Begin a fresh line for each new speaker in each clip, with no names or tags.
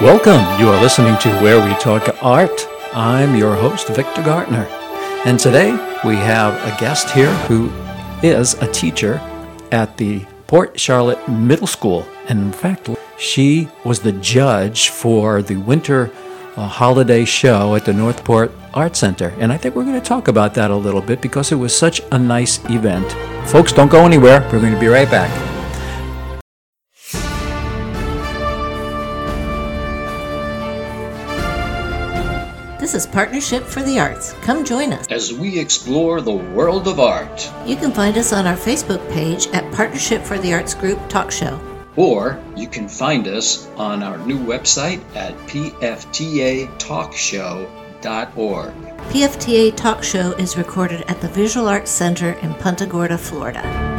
Welcome. You are listening to Where We Talk Art. I'm your host, Victor Gartner. And today we have a guest here who is a teacher at the Port Charlotte Middle School. And in fact, she was the judge for the winter uh, holiday show at the Northport Art Center. And I think we're going to talk about that a little bit because it was such a nice event. Folks, don't go anywhere. We're going to be right back.
Is Partnership for the Arts. Come join us.
as we explore the world of art.
You can find us on our Facebook page at Partnership for the Arts Group Talk Show.
Or you can find us on our new website at pftatalkshow.org.
PFTA Talk Show is recorded at the Visual Arts Center in Punta Gorda, Florida.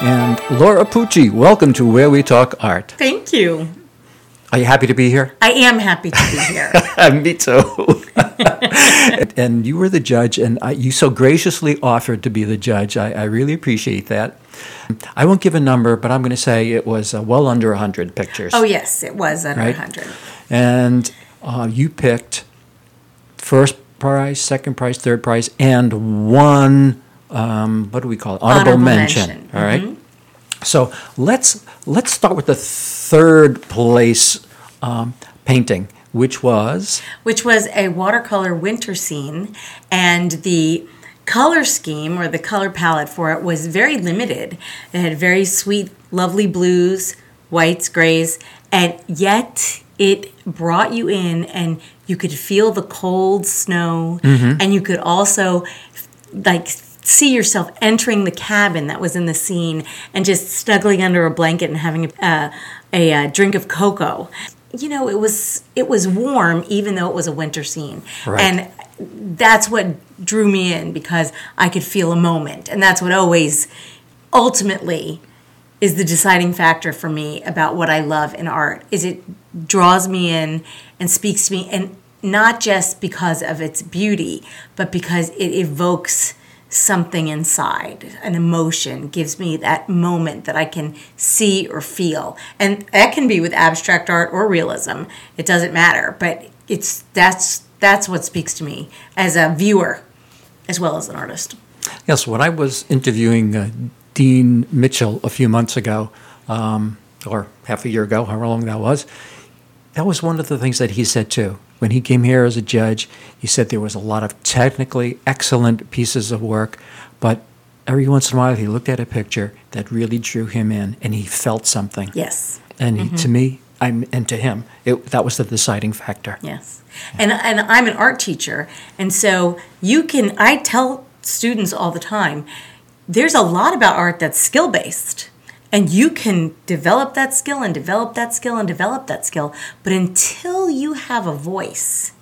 And Laura Pucci, welcome to Where We Talk Art.
Thank you.
Are you happy to be here?
I am happy to be here.
Me too. and you were the judge, and I, you so graciously offered to be the judge. I, I really appreciate that. I won't give a number, but I'm going to say it was uh, well under 100 pictures.
oh, yes, it was under
Right.
100.
And uh, you picked first prize, second prize, third prize, and one, um, what do we call it? Honorable,
Honorable
mention.
mention.
All right? So let's let's start with the third place um, painting, which was
Which was a watercolor winter scene, and the color scheme or the color palette for it was very limited. It had very sweet, lovely blues, whites, grays, and yet it brought you in and you could feel the cold snow and you could also like see yourself entering the cabin that was in the scene and just snuggling under a blanket and having a, uh, a, uh drink of cocoa. You know it was it was warm even though it was a winter scene.
Right.
and that's what drew me in because i could feel a moment. And that's what always ultimately is the deciding factor for me about what I love in art is it draws me in and speaks to me and not just because of its beauty but because it evokes something inside an emotion gives me that moment that I can see or feel and that can be with abstract art or realism it doesn't matter but it's that's that's what speaks to me as a viewer as well as an artist
yes. When I was interviewing uh, Dean Mitchell a few months ago, um, or half a year ago, however long that was, that was one of the things that he said too. When he came here as a judge, he said there was a lot of technically excellent pieces of work, but every once in a while he looked at a picture that really drew him in, and he felt something.
yes
And he, mm-hmm. to me, I'm, and to him, it, that was the deciding factor.
Yes. And and I'm an art teacher and so you can I tell students all the time there's a lot about art that's skill based and you can develop that skill and develop that skill and develop that skill. But until you have a voice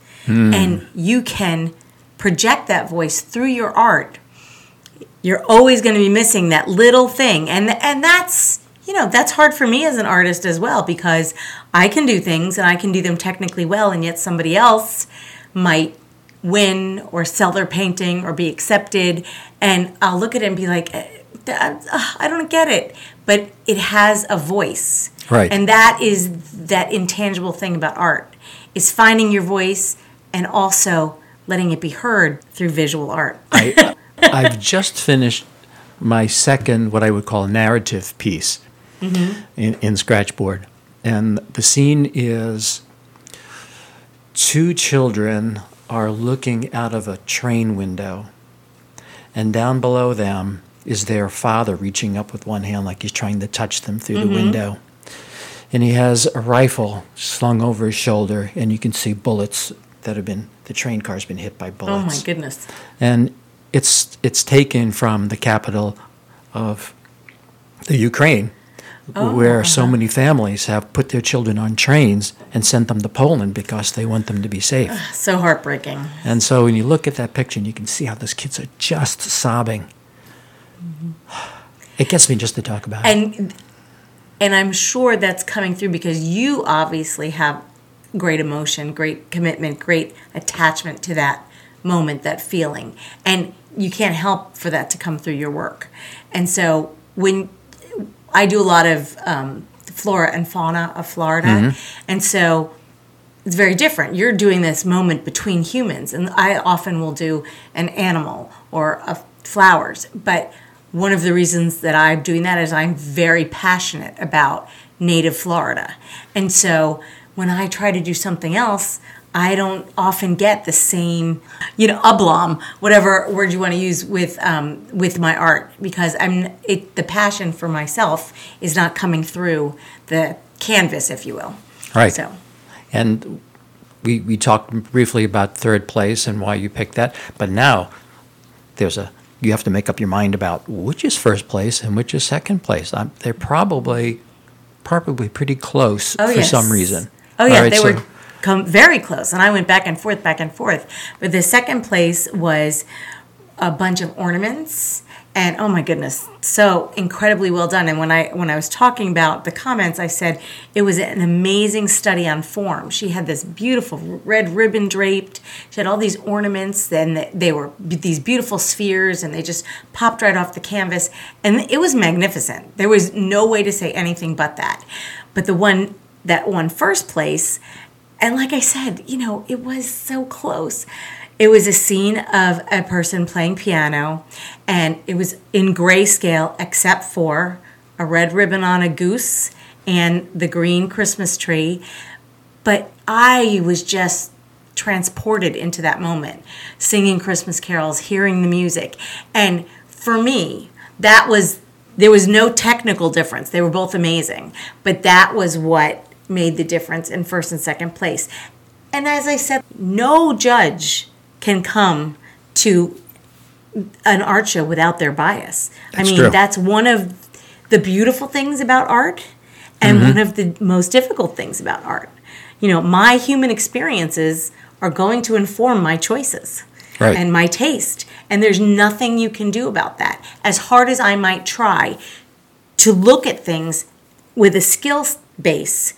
and you can project that voice through your art you're always going to be missing that little thing. And and that's you know that's hard for me as an artist as well because i can do things and i can do them technically well and yet somebody else might win or sell their painting or be accepted. And i'll look at it and be like "Eh, i don't get it but it has a voice
Right.
and that is that intangible thing about art is finding your voice and also letting it be heard through visual art
I, I've just finished my second, what I would call narrative piece mm-hmm. in, in Scratchboard. And the scene is two children are looking out of a train window, and down below them is their father reaching up with one hand like he's trying to touch them through the mm-hmm. window. And he has a rifle slung over his shoulder, and you can see bullets that have been, the train car's been hit by bullets.
oh my goodness
and it's it's taken from the capital of the Ukraine, oh, where so uh-huh. many families have put their children on trains and sent them to Poland because they want them to be safe.
so heartbreaking
And so when you look at that picture, and you can see how those kids are just sobbing. It gets me just to talk about it.
and and i'm sure that's coming through because you obviously have great emotion great commitment great attachment to that moment that feeling and you can't help for that to come through your work. And so when I do a lot of um, flora and fauna of Florida, and so it's very different. You're doing this moment between humans, and I often will do an animal or a flowers. But one of the reasons that I'm doing that is I'm very passionate about native Florida, and so when I try to do something else. I don't often get the same, you know, oblong, whatever word you want to use with um, with my art, because I'm it. The passion for myself is not coming through the canvas, if you will.
Right.
So.
And we, we talked briefly about third place and why you picked that, but now there's a you have to make up your mind about which is first place and which is second place. i they're probably probably pretty close
Oh,
for
yes.
some reason.
Oh yeah,
right,
they
so-
were come very close, and I went back and forth, back and forth. But the second place was a bunch of ornaments, and oh my goodness, so incredibly well done. And when I when I was talking about the comments, I said it was an amazing study on form. She had this beautiful red ribbon draped. She had all these ornaments, and they were these beautiful spheres, and they just popped right off the canvas, and it was magnificent. There was no way to say anything but that. But the one that won first place and like I said, you know, it was so close. It was a scene of a person playing piano, and it was in grayscale except for a red ribbon on a goose and the green Christmas tree. But I was just transported into that moment, singing Christmas carols, hearing the music. And for me, that was, there was no technical difference. They were both amazing. But that was what made the difference in first and second place. And as I said, no judge can come to an art show without their bias. I mean,
true.
that's one of the beautiful things about art and
Mm-hmm.
one of the most difficult things about art. You know, my human experiences are going to inform my choices
Right.
and my taste. And there's nothing you can do about that. As hard as I might try to look at things with a skill base,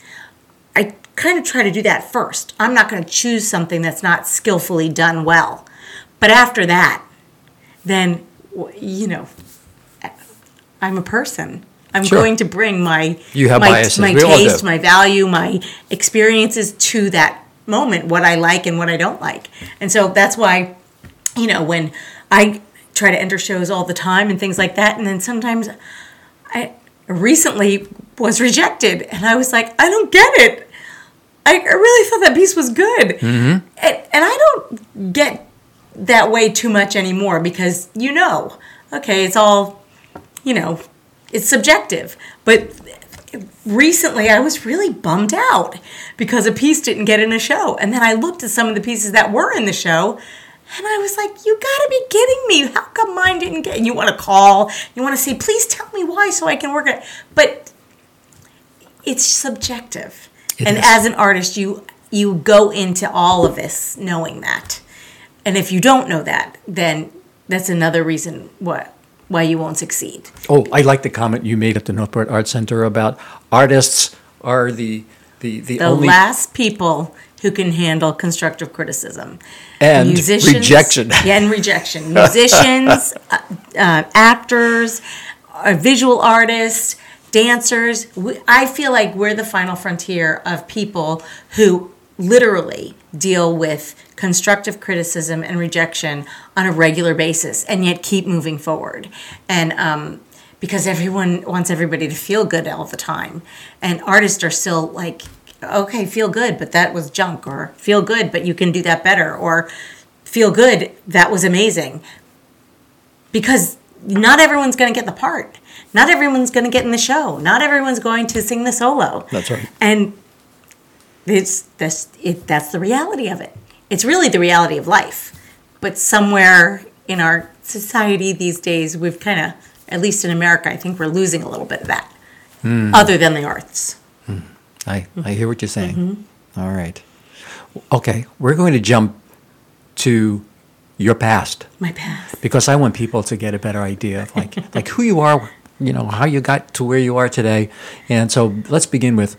kind of try to do that first. I'm not going to choose something that's not skillfully done well. But after that, then, you know, I'm a person. I'm
Sure.
going to bring my
You have
my,
biases.
my
We
taste, my value, my experiences to that moment, what I like and what I don't like. And so that's why, you know, when I try to enter shows all the time and things like that, and then sometimes I recently was rejected, and I was like, I don't get it. I, really thought that piece was good,
Mm-hmm.
and, and I don't get that way too much anymore because you know, okay, it's all, you know, it's subjective. But recently, I was really bummed out because a piece didn't get in a show, and then I looked at some of the pieces that were in the show. And I was like, you gotta be kidding me. How come mine didn't get? And you wanna call, you wanna say, please tell me why so I can work it. But it's subjective. And as an artist, you you go into all of this knowing that. And if you don't know that, then that's another reason what why you won't succeed.
Oh, I like the comment you made at the Northport Art Center about artists are the the, the,
The
only
last people who can handle constructive criticism
And rejection.
Yeah, and rejection. Musicians, uh, uh, actors, uh, visual artists, dancers. We, I feel like we're the final frontier of people who literally deal with constructive criticism and rejection on a regular basis and yet keep moving forward. And um, because everyone wants everybody to feel good all the time. And artists are still like, okay, feel good, but that was junk, or feel good, but you can do that better, or feel good, that was amazing. Because not everyone's going to get the part. Not everyone's going to get in the show. Not everyone's going to sing the solo.
That's right.
And it's that's it that's the reality of it. It's really the reality of life. But somewhere in our society these days we've kind of at least in America I think we're losing a little bit of that. Other than the arts.
I, I hear what you're saying.
Mm-hmm.
All right. Okay, we're going to jump to your past
My past.
because I want people to get a better idea of like like who you are, you know, how you got to where you are today. And so let's begin with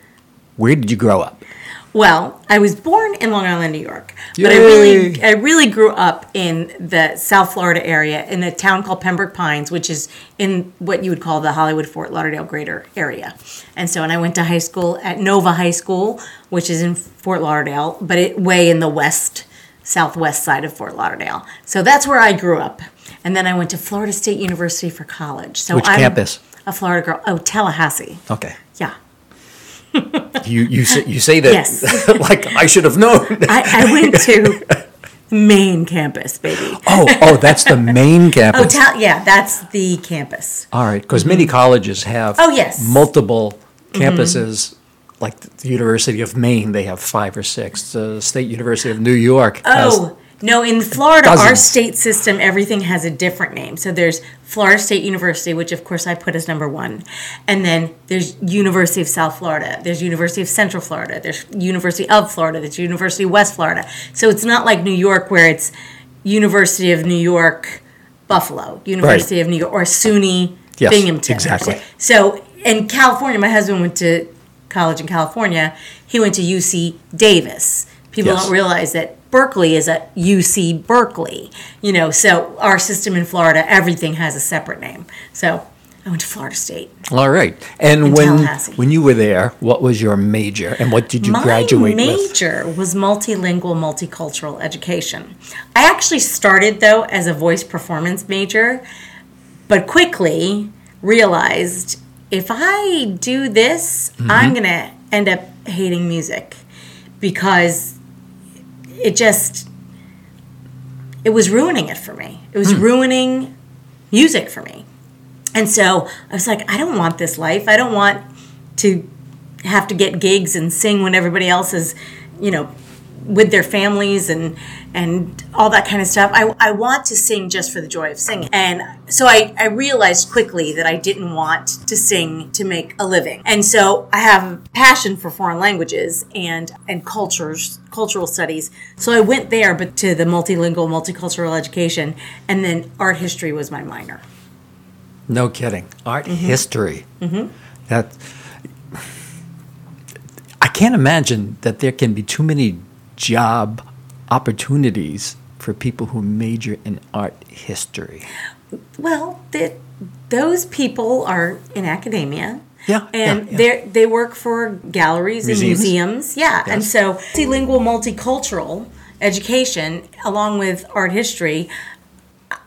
where did you grow up?
Well, I was born in Long Island, New York, but I really, I really grew up in the South Florida area in a town called Pembroke Pines, which is in what you would call the Hollywood Fort Lauderdale greater area. And so, and I went to high school at Nova High School, which is in Fort Lauderdale, but it way in the west, southwest side of Fort Lauderdale. So that's where I grew up. And then I went to Florida State University for college. So
Which
I'm
campus?
A Florida girl. Oh, Tallahassee.
Okay.
Yeah.
You you say, you say that
Yes.
like I should have known.
I, I went to main campus, baby.
oh, oh, that's the main campus.
Oh,
campus.
ta- yeah, that's the campus.
All right, because many colleges have
Oh, yes. Mm-hmm.
multiple campuses. Like the University of Maine, they have five or six. The State University of New York has
Oh, no, in Florida, our state system, everything has a different name. So there's Florida State University, which of course I put as number one. And then there's University of South Florida. There's University of Central Florida. There's University of Florida. There's University of West Florida. So it's not like New York where it's University of New York, Buffalo, University of New York, or SUNY
Yes,
Binghamton.
exactly.
So in California, my husband went to college in California. He went to UC Davis. People
Yes.
don't realize that Berkeley is a UC Berkeley. You know, so our system in Florida, everything has a separate name. So I went to Florida State.
All right. And when when you were there, what was your major and what did you
My
graduate with?
major was multilingual, multicultural education. I actually started though as a voice performance major, but quickly realized if I do this,
Mm-hmm.
I'm going to end up hating music because it just it was ruining it for me. It was hmm. ruining music for me. And so I was like, I don't want this life. I don't want to have to get gigs and sing when everybody else is, you know, with their families and and all that kind of stuff. I, I want to sing just for the joy of singing. And so I, I realized quickly that I didn't want to sing to make a living. And so I have a passion for foreign languages and and cultures, cultural studies. So I went there, but to the multilingual, multicultural education, and then art history was my minor.
No kidding. Art history. Mm-hmm. That I can't imagine that there can be too many job opportunities for people who major in art history.
Well, the, those people are in academia.
Yeah,
And
yeah, yeah.
they they work for galleries
Museums?
and museums. Yeah. And so multilingual, multicultural education, along with art history,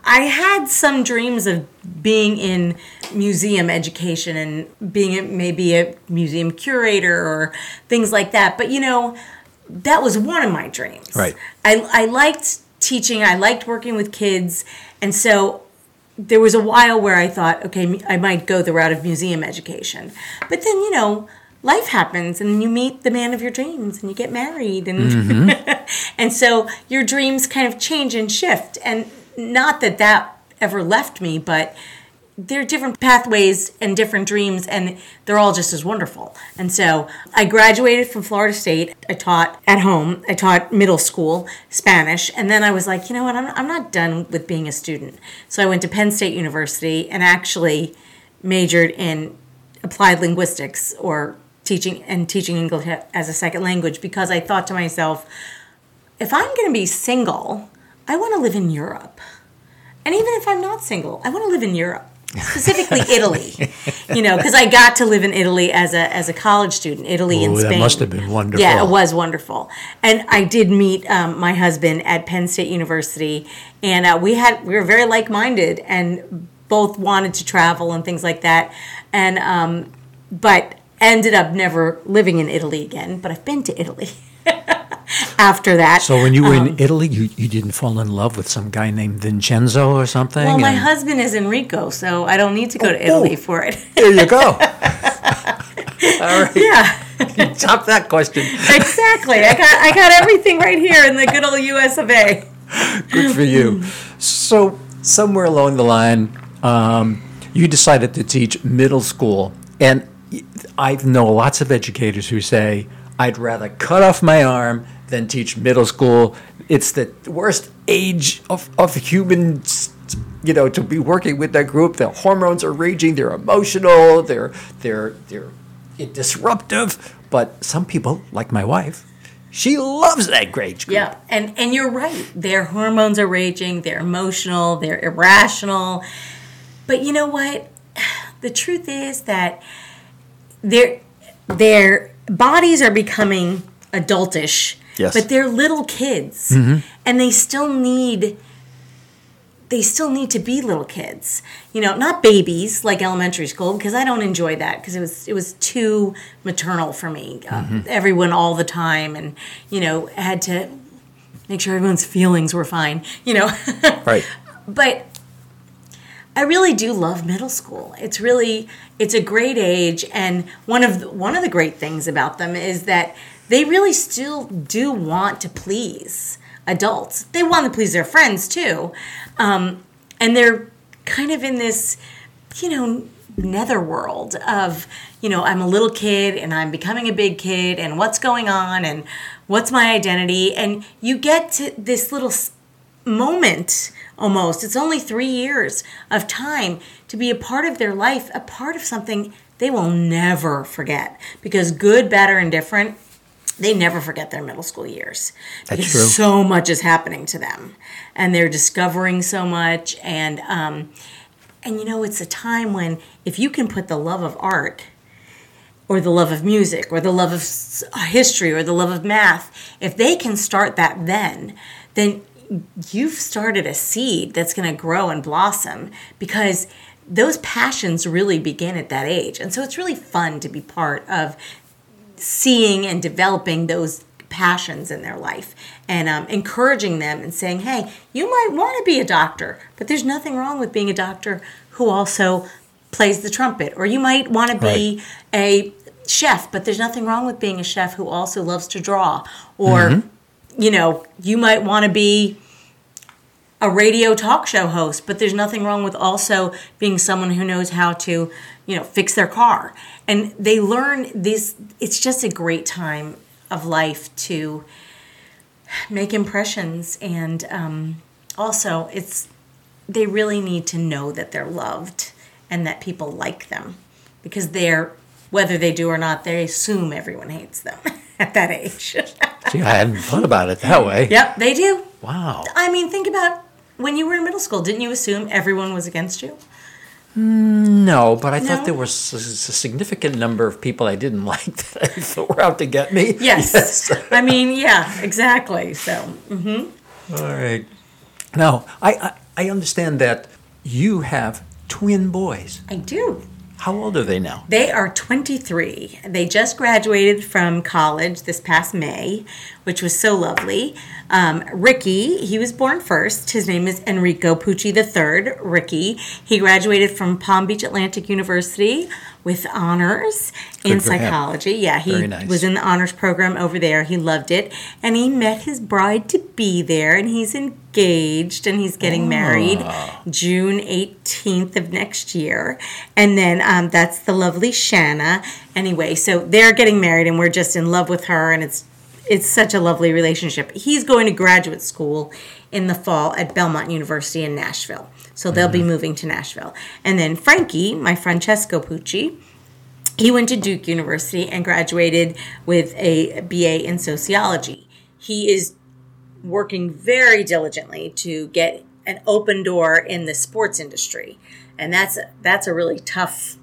I had some dreams of being in museum education and being maybe a museum curator or things like that. But you know, that was one of my dreams.
Right.
I, I liked teaching, I liked working with kids. And so there was a while where I thought, okay, I might go the route of museum education. But then, you know, life happens and you meet the man of your dreams and you get married and mm-hmm. and so your dreams kind of change and shift and not that that ever left me but there are different pathways and different dreams and they're all just as wonderful. And so i graduated from florida state. I taught at home. I taught middle school spanish and then i was like you know what? I'm, I'm not done with being a student. So i went to penn state university and actually majored in applied linguistics or teaching and teaching english as a second language because i thought to myself if i'm going to be single i want to live in europe. And even if I'm not single, I want to live in Europe, specifically Italy. You know, because I got to live in Italy as a as a college student, Italy and
Ooh, that
Spain.
must have been wonderful.
Yeah, it was wonderful. And I did meet um, my husband at Penn State University, and uh, we had we were very like minded and both wanted to travel and things like that. And um, but ended up never living in Italy again. But I've been to Italy after that.
So when you were
Um,
in Italy, you, you didn't fall in love with some guy named Vincenzo or something?
Well, my
and-
husband is Enrico, so I don't need to go to
Oh,
Italy
oh.
for it.
There you go. All right.
yeah, You
Top that question.
exactly. I got I got everything right here in the good old U.S. of A.
Good for you. So somewhere along the line, um, you decided to teach middle school, and I know lots of educators who say, "I'd rather cut off my arm than teach middle school. It's the worst age of of humans." You know, to be working with that group, their hormones are raging. They're emotional. They're they're they're disruptive. But some people, like my wife, She loves that grade group.
Yeah, and and you're right. Their hormones are raging. They're emotional. They're irrational. But you know what? The truth is that their their bodies are becoming adultish.
Yes.
But they're little kids, and they still need they still need to be little kids. You know, not babies like elementary school because I don't enjoy that because it was it was too maternal for me. Uh, everyone all the time, and you know, had to make sure everyone's feelings were fine. You know,
Right.
but I really do love middle school. It's really it's a great age, and one of the, one of the great things about them is that they really still do want to please adults. They want to please their friends too, um, and they're kind of in this, you know, netherworld of you know I'm a little kid and I'm becoming a big kid, and what's going on, and what's my identity, and you get to this little moment almost. It's only three years of time to be a part of their life, a part of something they will never forget. Because good, better, and different, they never forget their middle school years.
That's
because
true.
so much is happening to them, and they're discovering so much. And um, and you know, it's a time when if you can put the love of art or the love of music or the love of history or the love of math, if they can start that then, then you've started a seed that's going to grow and blossom because those passions really begin at that age. And so it's really fun to be part of seeing and developing those passions in their life and um, encouraging them and saying, hey, you might want to be a doctor, but there's nothing wrong with being a doctor who also plays the trumpet. Or you might want to be a chef, but there's nothing wrong with being a chef who also loves to draw. Or, you know, you might want to be a radio talk show host, but there's nothing wrong with also being someone who knows how to, you know, fix their car. And they learn this, it's just a great time of life to make impressions. And um, also, it's, they really need to know that they're loved and that people like them because they're, whether they do or not, they assume everyone hates them at that age.
See, I hadn't thought about it that way.
yep, they do.
Wow.
I mean, think about when you were in middle school. Didn't you assume everyone was against you?
No, but I
No?
thought there was a significant number of people I didn't like that I thought were out to get me.
Yes. I mean, yeah, exactly. So, mm-hmm.
All right. Now, I, I, I understand that you have twin boys.
I do.
How old are they now?
They are 23. They just graduated from college this past May, which was so lovely. Um, Ricky, he was born first. His name is Enrico Pucci III. Ricky. He graduated from Palm Beach Atlantic University with honors in
Good him.
psychology. Yeah, he
nice.
was in the honors program over there. He loved it. And he met his bride to be there, and he's engaged and he's getting married June 18th of next year. And then um, that's the lovely Shanna. Anyway, so they're getting married, and we're just in love with her, and it's it's such a lovely relationship. He's going to graduate school in the fall at Belmont University in Nashville. So they'll be mm-hmm. moving to Nashville. And then Frankie, my Francesco Pucci, he went to Duke University and graduated with a BA in sociology. He is working very diligently to get an open door in the sports industry. And that's that's a really tough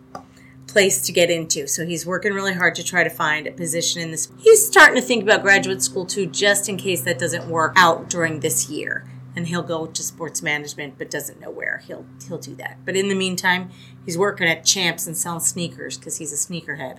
place to get into. So he's working really hard to try to find a position in this. He's starting to think about graduate school too, just in case that doesn't work out during this year. And he'll go to sports management, but doesn't know where. He'll he'll do that. But in the meantime, he's working at Champs and selling sneakers because he's a sneakerhead.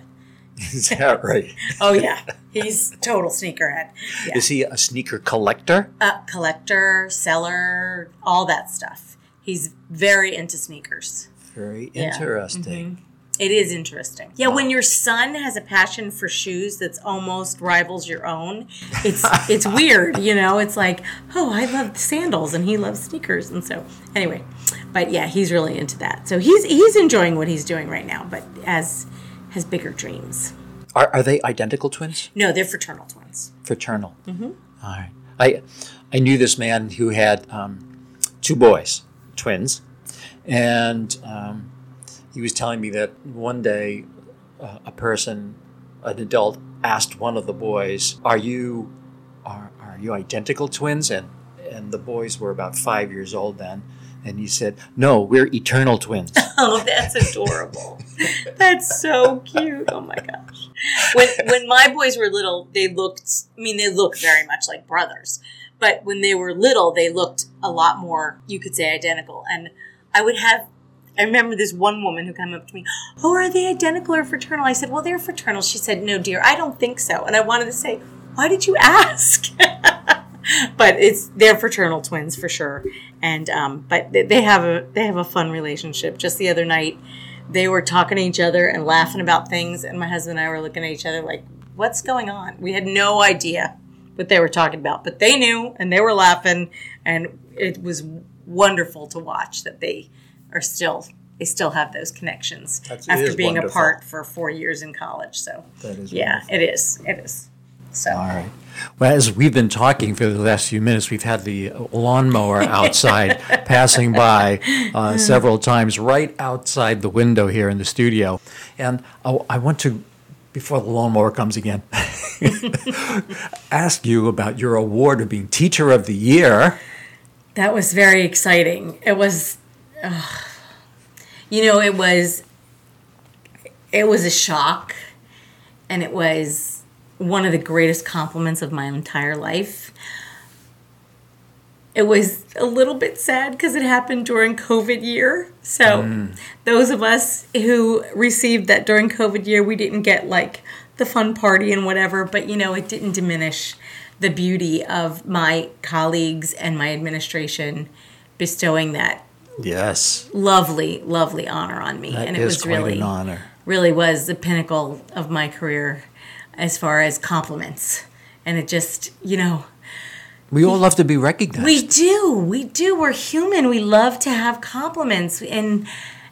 Is that right?
Oh yeah, he's total sneakerhead. Yeah.
Is he a sneaker collector?
Uh, collector, seller, all that stuff. He's very into sneakers.
Very
Yeah.
interesting.
It is interesting. Yeah, when your son has a passion for shoes that's almost rivals your own, it's it's weird, you know. It's like, oh, I love sandals and he loves sneakers, and so anyway. But yeah, he's really into that. So he's he's enjoying what he's doing right now, but as has bigger dreams.
Are, are they identical twins?
No, they're fraternal twins.
Fraternal. Mm-hmm. All right. I I knew this man who had um, two boys, twins, and um, he was telling me that one day uh, a person, an adult, asked one of the boys, "Are you are, are you identical twins? And, and the boys were about five years old then. And he said, No, we're eternal twins.
Oh, that's adorable. that's so cute. Oh my gosh. When when my boys were little, they looked I mean they looked very much like brothers. But when they were little, they looked a lot more, you could say identical. And I would have I remember this one woman who came up to me, Oh, are they identical or fraternal? I said, Well, they're fraternal. She said, No, dear, I don't think so. And I wanted to say, Why did you ask? but it's they're fraternal twins for sure, and um, but they- they have a they have a fun relationship. Just the other night, they were talking to each other and laughing about things, and my husband and I were looking at each other like, "What's going on?" We had no idea what they were talking about, but they knew, and they were laughing, and it was wonderful to watch that they are still they still have those connections
That's-
after being
wonderful.
apart for four years in college. So
That is
yeah,
wonderful.
it is. It is. So.
All right. Well, as we've been talking for the last few minutes, we've had the lawnmower outside passing by uh, several times right outside the window here in the studio. And I, I want to, before the lawnmower comes again, ask you about your award of being Teacher of the Year.
That was very exciting. It was, ugh. you know, it was, it was a shock, and it was one of the greatest compliments of my entire life. It was a little bit sad because it happened during COVID year. So, mm. those of us who received that during COVID year, we didn't get like the fun party and whatever, but you know, it didn't diminish the beauty of my colleagues and my administration bestowing that
Yes,
lovely, lovely honor on me.
that
and it was really,
an honor.
really was the pinnacle of my career as far as compliments. And it just, you know,
We all love to be recognized.
we do. We do. We're human. We love to have compliments and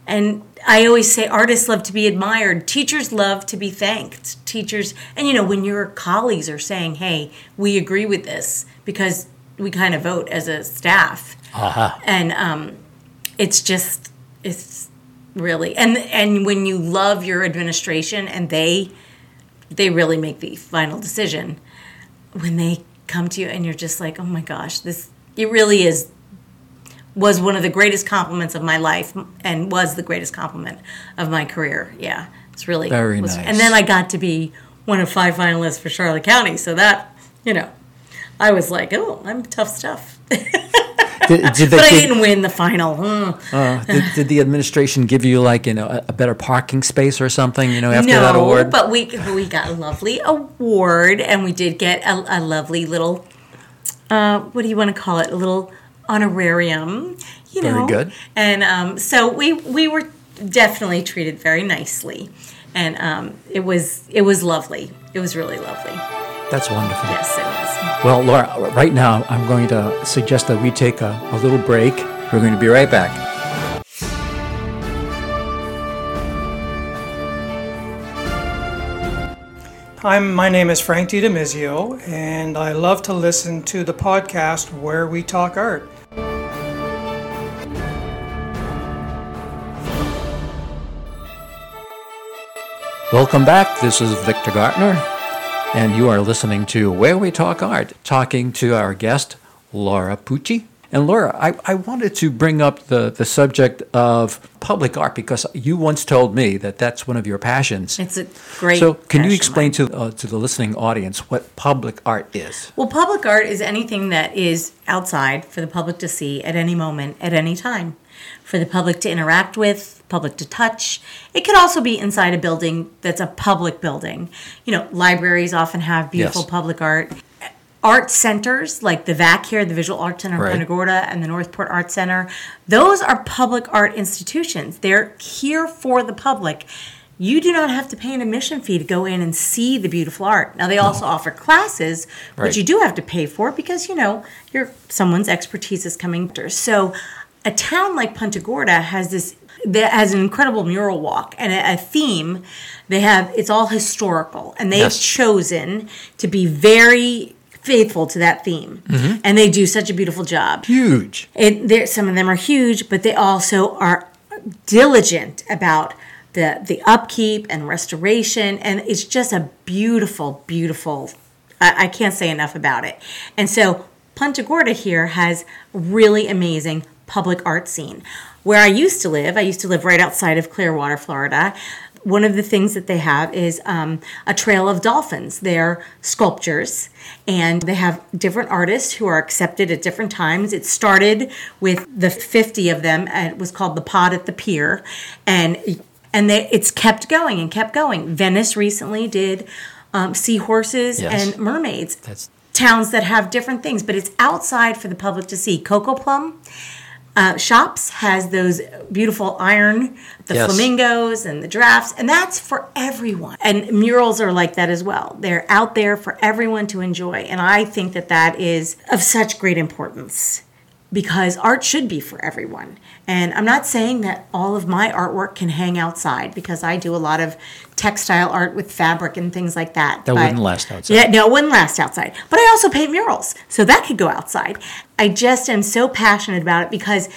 and I always say artists love to be admired. Teachers love to be thanked. Teachers and you know when your colleagues are saying, "Hey, we agree with this," because we kind of vote as a staff.
Aha.
And um it's just it's really and and when you love your administration and they they really make the final decision when they come to you and you're just like, oh my gosh, this it really is was one of the greatest compliments of my life and was the greatest compliment of my career. Yeah, it's really
Very
was-
nice.
And then I got to be one of five finalists for Charlotte County, so that you know, I was like, oh, I'm tough stuff.
Did, did they
but I
give-
didn't win the final. Hmm.
uh, did, did the administration give you like you know a, a better parking space or something? You know after
no,
that award.
but we we got a lovely award, and we did get a, a lovely little, uh, what do you want to call it? A little honorarium. You
Very
know,
good.
And um, so we we were definitely treated very nicely, and um, it was it was lovely. It was really lovely.
That's wonderful.
Yes, it was.
Well, Laura, right now I'm going to suggest that we take a, a little break. We're going to be right back.
Hi, my name is Frank DiDomizio, and I love to listen to the podcast Where We Talk Art.
Welcome back. This is Victor Gartner, and you are listening to Where We Talk Art, talking to our guest, Laura Pucci. And Laura, I, I wanted to bring up the, the subject of public art because you once told me that that's one of your passions.
It's a great.
so, can you explain to uh, to the listening audience what public art is?
Well, public art is anything that is outside for the public to see at any moment, at any time, for the public to interact with, public to touch. It could also be inside a building that's a public building. You know, libraries often have beautiful
Yes.
public art. Art centers like the VAC here, the Visual Arts Center in
Right.
Punta Gorda, and the Northport Art Center, those are public art institutions. They're here for the public. You do not have to pay an admission fee to go in and see the beautiful art. Now they also offer classes,
Right.
which you do have to pay for because you know your someone's expertise is coming. through. So, a town like Punta Gorda has this that has an incredible mural walk and a, a theme. They have it's all historical, and they've
Yes.
chosen to be very faithful to that theme, mm-hmm. and they do such a beautiful job.
Huge.
It, some of them are huge, but they also are diligent about the the upkeep and restoration, and it's just a beautiful, beautiful I, I can't say enough about it. And so Punta Gorda here has really amazing public art scene. Where I used to live, I used to live right outside of Clearwater, Florida. One of the things that they have is um, a trail of dolphins. They're sculptures, and they have different artists who are accepted at different times. It started with the 50 of them. And it was called the Pod at the Pier, and and they, it's kept going and kept going. Venice recently did um, seahorses
Yes.
and mermaids
That's
towns that have different things, but it's outside for the public to see. Coco Plum uh, Shops has those beautiful iron, the
Yes.
flamingos and the giraffes, and that's for everyone. And murals are like that as well. They're out there for everyone to enjoy, and I think that that is of such great importance because art should be for everyone. And I'm not saying that all of my artwork can hang outside because I do a lot of textile art with fabric and things like that.
That
but-
wouldn't last outside.
Yeah, no, it wouldn't last outside. But I also paint murals, so that could go outside. I just am so passionate about it because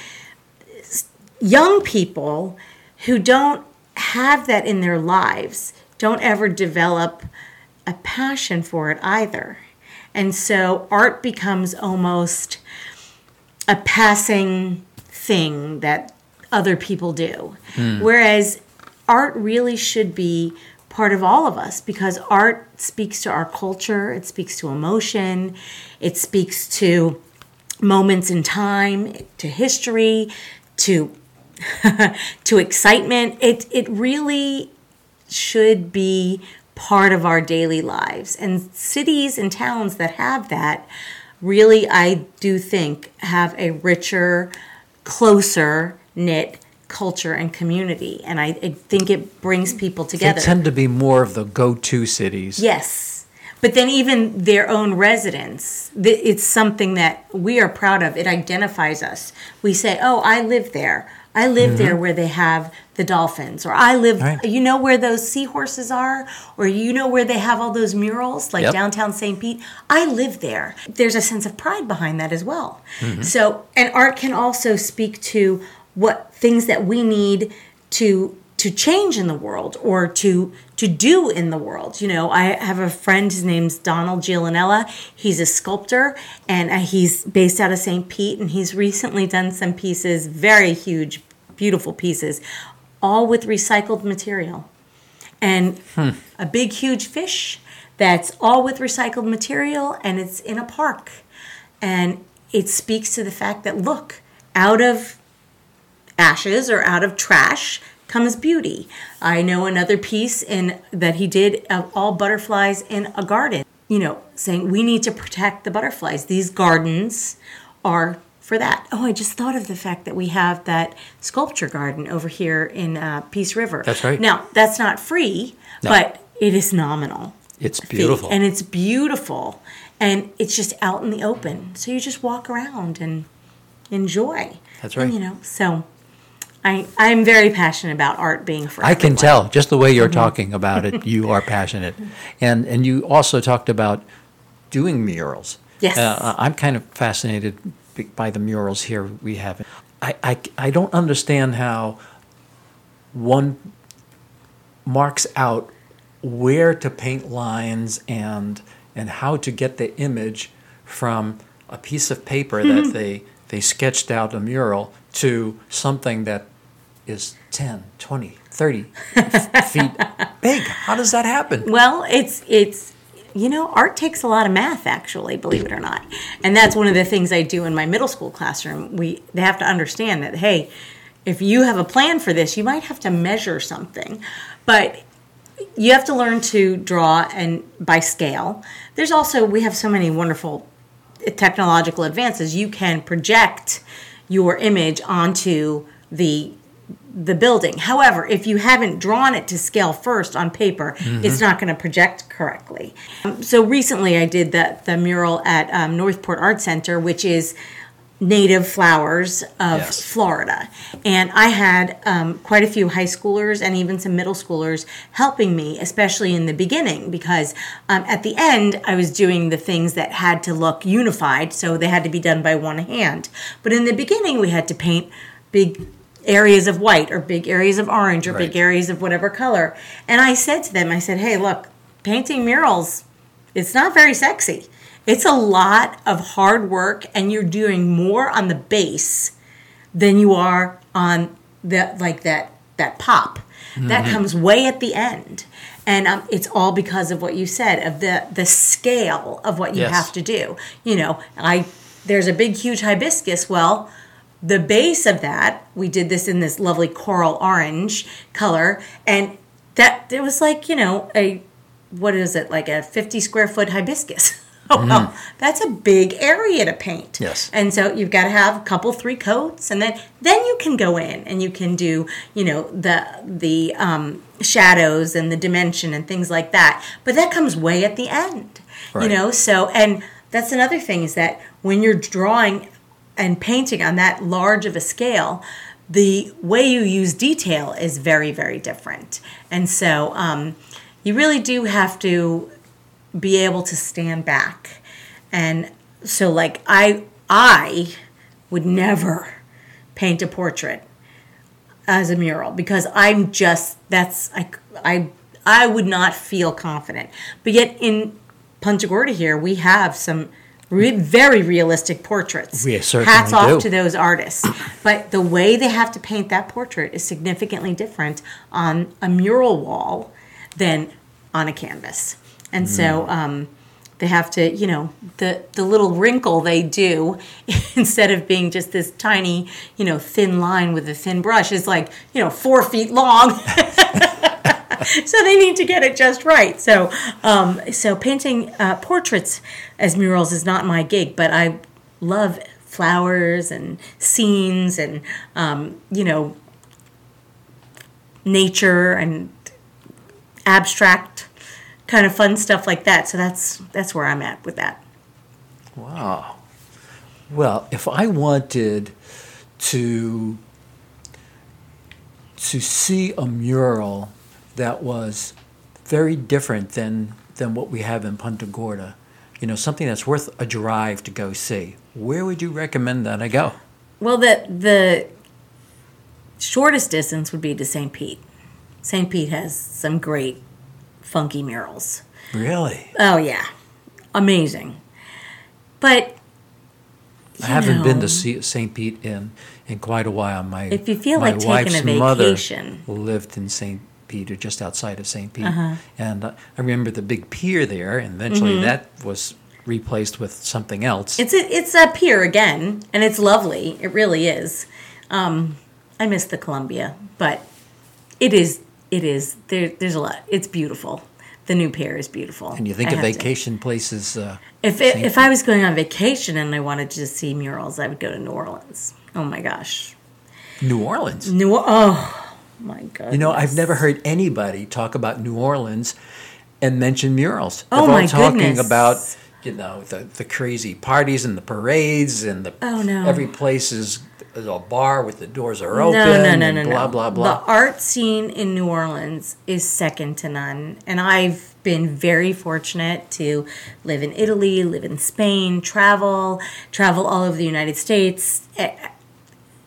young people who don't have that in their lives don't ever develop a passion for it either. And so art becomes almost a passing thing that other people do. Hmm. Whereas art really should be part of all of us because art speaks to our culture, it speaks to emotion, it speaks to moments in time, to history, to to excitement. It it really should be part of our daily lives. And cities and towns that have that really, I do think, have a richer, closer knit culture and community. And I, I think it brings people together.
They tend to be more of the go-to cities.
Yes. But then even their own residents, it's something that we are proud of. It identifies us. We say, "Oh, I live there. I live mm-hmm. there where they have the dolphins, or I live.
Right.
You know where those seahorses are, or you know where they have all those murals, like
Yep.
downtown St. Pete. I live there. There's a sense of pride behind that as well. Mm-hmm. So, and art can also speak to what things that we need to to change in the world or to to do in the world. You know, I have a friend. His name's Donald Gialanella. He's a sculptor and uh, he's based out of St. Pete. And he's recently done some pieces, very huge, beautiful pieces, all with recycled material and a big, huge fish that's all with recycled material, and it's in a park. And it speaks to the fact that look, out of ashes or out of trash comes beauty. I know another piece in that he did of all butterflies in a garden. You know, saying we need to protect the butterflies. These gardens are for that. Oh, I just thought of the fact that we have that sculpture garden over here in uh, Peace River.
That's right.
Now, that's not free,
No.
but it is nominal
It's
fee,
beautiful.
and it's beautiful and it's just out in the open so you just walk around and enjoy
That's
And,
right.
you know so i i'm very passionate about art being for
I can tell just the way you're
Mm-hmm.
talking about it. You are passionate, and and you also talked about doing murals.
Yes.
uh, I'm kind of fascinated by the murals here we have. I, I I don't understand how one marks out where to paint lines and and how to get the image from a piece of paper
Mm-hmm.
that they they sketched out a mural to something that is 10 20 30 f- feet big. How does that happen?
Well it's it's you know art takes a lot of math actually believe it or not. And that's one of the things i do in my middle school classroom. We they have to understand that hey if you have a plan for this you might have to measure something. But you have to learn to draw and by scale. There's also we have so many wonderful technological advances. You can project your image onto the the building. However, if you haven't drawn it to scale first on paper, it's not going to project correctly. Um, so recently, I did the the mural at um, Northport Art Center, which is native flowers of
Yes.
Florida, and I had um, quite a few high schoolers and even some middle schoolers helping me, especially in the beginning, because um, at the end I was doing the things that had to look unified, so they had to be done by one hand. But in the beginning, we had to paint big areas of white or big areas of orange or big areas of whatever color. And I said to them, I said, hey, look, painting murals it's not very sexy. It's a lot of hard work, and you're doing more on the base than you are on the like that that pop. That comes way at the end, and um, it's all because of what you said of the the scale of what you
Yes.
have to do. You know, I there's a big huge hibiscus. Well, the base of that we did this in this lovely coral orange color, and that it was like you know a what is it like a 50 square foot hibiscus. Oh, well, that's a big area to paint.
Yes.
And so you've got to have a couple, three coats, and then then you can go in and you can do, you know, the the um, shadows and the dimension and things like that. But that comes way at the end,
Right.
you know. So and that's another thing is that when you're drawing and painting on that large of a scale, the way you use detail is very very different, and so um, you really do have to be able to stand back. And so like i i would never paint a portrait as a mural because i'm just that's i i i would not feel confident. But yet in punta gorda here we have some re- very realistic portraits.
Certainly
hats off
do.
to those artists. But the way they have to paint that portrait is significantly different on a mural wall than on a canvas. And so um, they have to you know the the little wrinkle they do instead of being just this tiny you know thin line with a thin brush is like you know four feet long so they need to get it just right so um, so painting uh, portraits as murals is not my gig but i love flowers and scenes and um, you know nature and abstract kind of fun stuff like that. So that's that's where I'm at with that.
Wow. Well, if I wanted to to see a mural that was very different than than what we have in Punta Gorda, you know, something that's worth a drive to go see, where would you recommend that I go?
Well, the the shortest distance would be to St. Pete. St. Pete has some great funky murals.
Really?
Oh yeah, amazing. But
I haven't been to see St. Pete in in quite a while. My
If you feel
my
like taking a
mother
vacation.
lived in St. Or just outside of St. Pete,
Uh-huh.
and uh, I remember the big pier there. And eventually,
Mm-hmm.
that was replaced with something else.
it's a, it's up here again, and it's lovely. It really is. Um, I miss the Columbia, but it is it is there. There's a lot. It's beautiful. The new pier is beautiful.
and you think
I
of
have to-
vacation places. Uh,
If it, if I was going on vacation and I wanted to see murals, I would go to New Orleans. Oh my gosh,
New Orleans.
New oh my god.
You know, I've never heard anybody talk about New Orleans and mention murals.
Oh,
They're all
my
talking
goodness.
about you know the the crazy parties and the parades and the
Oh, no.
every place is a bar with the doors are open
no, no,
and
no,
blah
no.
blah
The art scene in New Orleans is second to none, and I've been very fortunate to live in Italy, live in Spain, travel, travel all over the United States. Eh,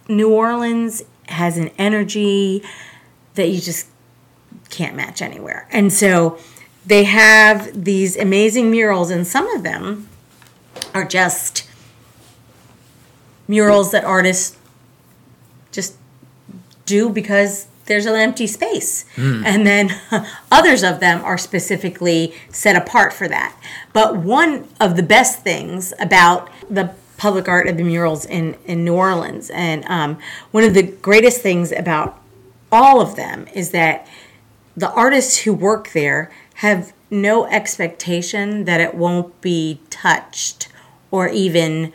New Orleans has an energy that you just can't match anywhere. And so they have these amazing murals, and some of them are just murals that artists just do because there's an empty space. Hmm. And then others of them are specifically set apart for that. But one of the best things about the public art of the murals in, in New Orleans, and um, one of the greatest things about all of them is that the artists who work there have no expectation that it won't be touched or even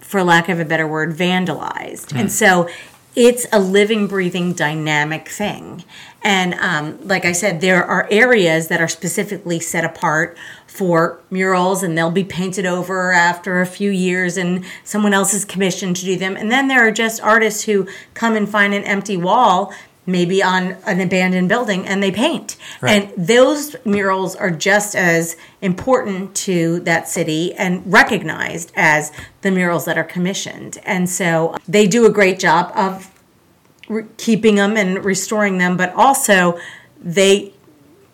for lack of a better word, vandalized. And so it's a living, breathing, dynamic thing. And um, like I said, there are areas that are specifically set apart for murals and they'll be painted over after a few years and someone else is commissioned to do them. And then there are just artists who come and find an empty wall. Maybe on an abandoned building, and they paint.
Right.
And those murals are just as important to that city and recognized as the murals that are commissioned. And so they do a great job of re- keeping them and restoring them, but also they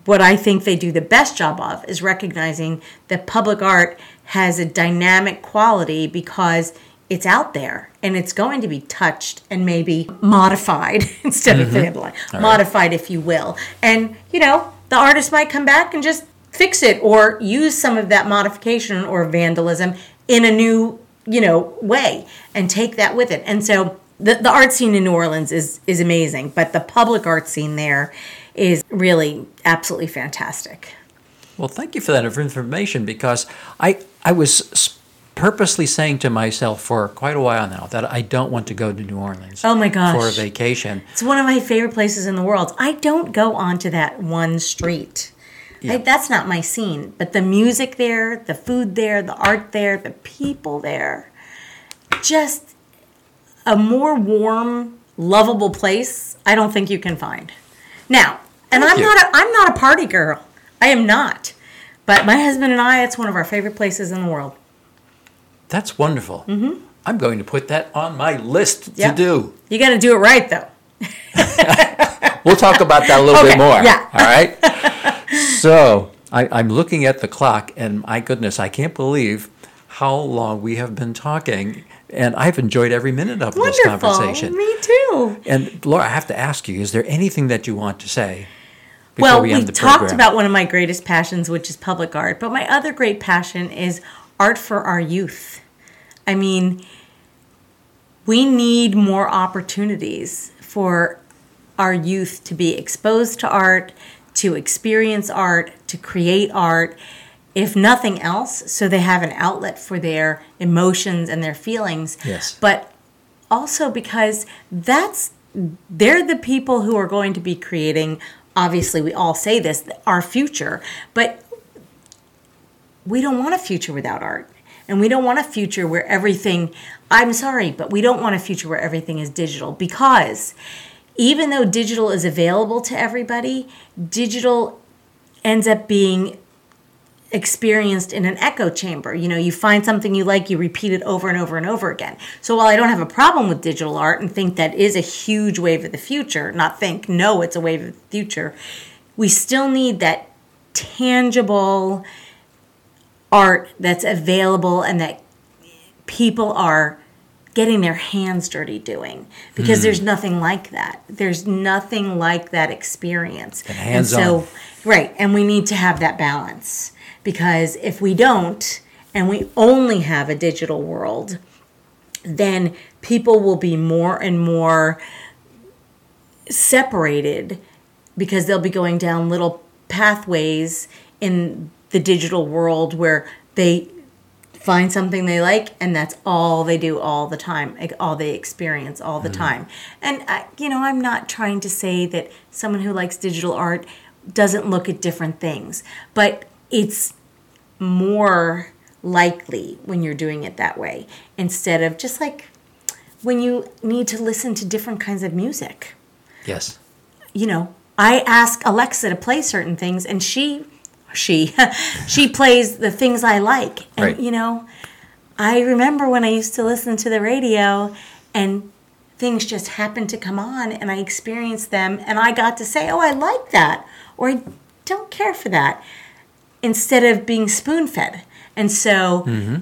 what I think they do the best job of is recognizing that public art has a dynamic quality because it's out there and it's going to be touched and maybe modified instead of mm modified if you will. And you know the artist might come back and just fix it or use some of that modification or vandalism in a new you know way and take that with it. And so the, the art scene in new orleans is is amazing but the public art scene there is really absolutely fantastic
well thank you for that information because i i was purposely saying to myself for quite a while now that I don't want to go to New Orleans.
Oh my gosh.
For a vacation.
It's one of my favorite places in the world. I don't go onto that one street. Yeah. I, that's not my scene. But the music there, the food there, the art there, the people there, just a more warm, lovable place. I don't think you can find. Now, and Thank I'm you. not a, I'm not a party girl. I am not. But my husband and I, it's one of our favorite places in the world.
That's wonderful. Mm-hmm. I'm going to put that on my list yep. to do.
You got to do it right, though.
we'll talk about that a little
okay.
bit more.
Yeah.
All right. so I, am looking at the clock, and my goodness, I can't believe how long we have been talking. And I've enjoyed every minute of
Wonderful.
this conversation.
Me too.
And Laura, I have to ask you: Is there anything that you want to say?
well, we,
we
talked program? about one of my greatest passions, which is public art. But my other great passion is art for our youth. I mean, we need more opportunities for our youth to be exposed to art, to experience art, to create art, if nothing else, so they have an outlet for their emotions and their feelings.
Yes.
But also because that's they're the people who are going to be creating obviously we all say this our future but we don't want a future without art. And we don't want a future where everything, I'm sorry, but we don't want a future where everything is digital because even though digital is available to everybody, digital ends up being experienced in an echo chamber. You know, you find something you like, you repeat it over and over and over again. So while I don't have a problem with digital art and think that is a huge wave of the future, not think, no, it's a wave of the future, we still need that tangible, art that's available and that people are getting their hands dirty doing because mm. there's nothing like that. There's nothing like that experience.
And hands
and so,
on.
right, and we need to have that balance because if we don't and we only have a digital world, then people will be more and more separated because they'll be going down little pathways in the digital world where they find something they like and that's all they do all the time all they experience all the mm time. And I, you know i'm not trying to say that someone who likes digital art doesn't look at different things but it's more likely when you're doing it that way instead of just like when you need to listen to different kinds of music
yes
you know i ask alexa to play certain things and she she she plays the things I like. And
right.
you know, I remember when I used to listen to the radio and things just happened to come on and I experienced them and I got to say, "Oh, I like that." Or I don't care for that instead of being spoon-fed. And so mm-hmm.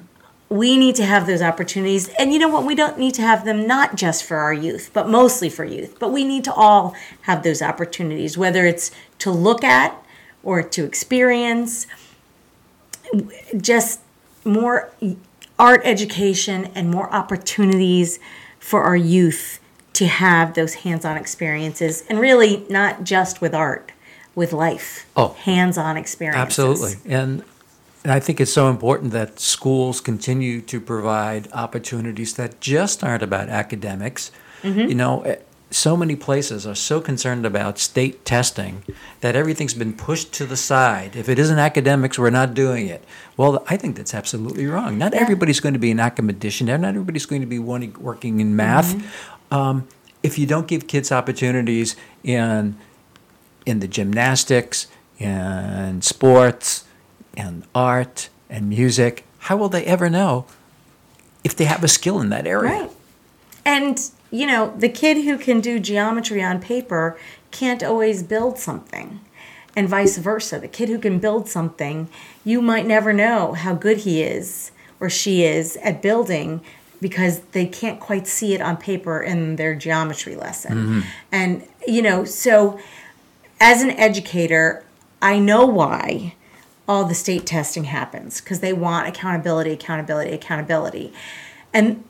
we need to have those opportunities. And you know what? We don't need to have them not just for our youth, but mostly for youth. But we need to all have those opportunities, whether it's to look at or to experience just more art education and more opportunities for our youth to have those hands-on experiences and really not just with art with life
oh
hands-on experience.
absolutely and and I think it's so important that schools continue to provide opportunities that just aren't about academics. Mm-hmm. You know, so many places are so concerned about state testing that everything's been pushed to the side. If it isn't academics, we're not doing it. Well, I think that's absolutely wrong. Not yeah. everybody's going to be an academician. Not everybody's going to be working in math. Mm-hmm. Um, if you don't give kids opportunities in in the gymnastics and sports and art and music, how will they ever know if they have a skill in that area?
Right. And you know, the kid who can do geometry on paper can't always build something. and vice versa. The kid who can build something, you might never know how good he is or she is at building because they can't quite see it on paper in their geometry lesson. Mm-hmm. And, you know, so as an educator, I know why all the state testing happens because they want accountability, accountability, accountability. And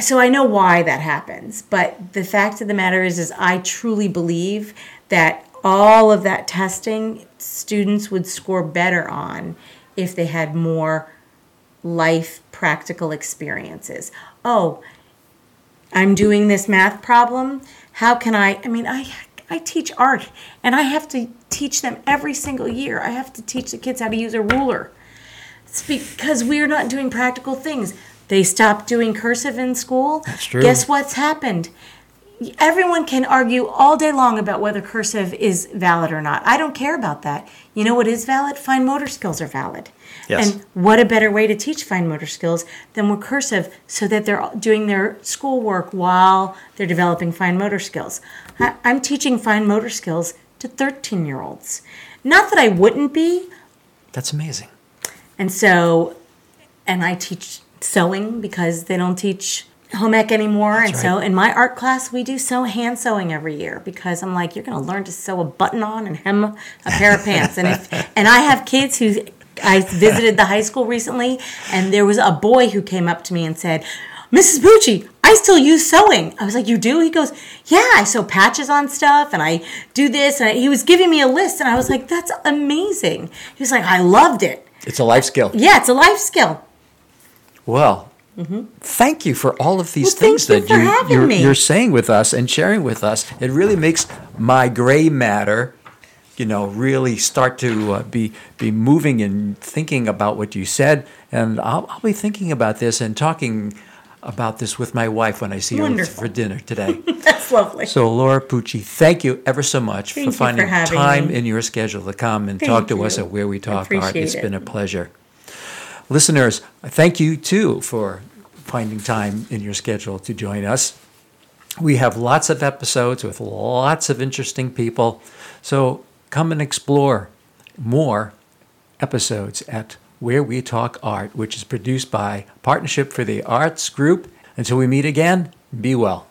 so I know why that happens, but the fact of the matter is is I truly believe that all of that testing students would score better on if they had more life practical experiences. Oh, I'm doing this math problem. How can I I mean I I teach art and I have to teach them every single year. I have to teach the kids how to use a ruler. It's because we're not doing practical things. They stopped doing cursive in school.
That's true.
Guess what's happened? Everyone can argue all day long about whether cursive is valid or not. I don't care about that. You know what is valid? Fine motor skills are valid.
Yes.
And what a better way to teach fine motor skills than with cursive so that they're doing their schoolwork while they're developing fine motor skills. I, I'm teaching fine motor skills to 13 year olds. Not that I wouldn't be,
That's amazing.
and so, and I teach sewing because they don't teach home ec anymore. and so, in my art class, we do sew hand sewing every year because I'm like, you're going to learn to sew a button on and hem a pair of pants. And if, and I have kids who I visited the high school recently, and there was a boy who came up to me and said. Mrs. Pucci, I still use sewing. I was like, You do? He goes, Yeah, I sew patches on stuff and I do this. And he was giving me a list, and I was like, That's amazing. He was like, I loved it.
It's a life skill.
Yeah, it's a life skill.
Well, thank you for all of these.
Well,
things
you
that you, you're, you're saying with us and sharing with us. It really makes my gray matter, you know, really start to uh, be be moving and thinking about what you said. And I'll, I'll be thinking about this and talking about this with my wife when I see her for dinner today.
That's lovely.
So, Laura Pucci, thank you ever so much
Thank
for
you for
finding time
me.
in your schedule to come and
Thank
talk to us at Where We Talk Art. It's
it.
been a pleasure. Listeners, thank you too for finding time in your schedule to join us. We have lots of episodes with lots of interesting people. So come and explore more episodes at Where We Talk Art, which is produced by Partnership for the Arts Group. Until we meet again, be well.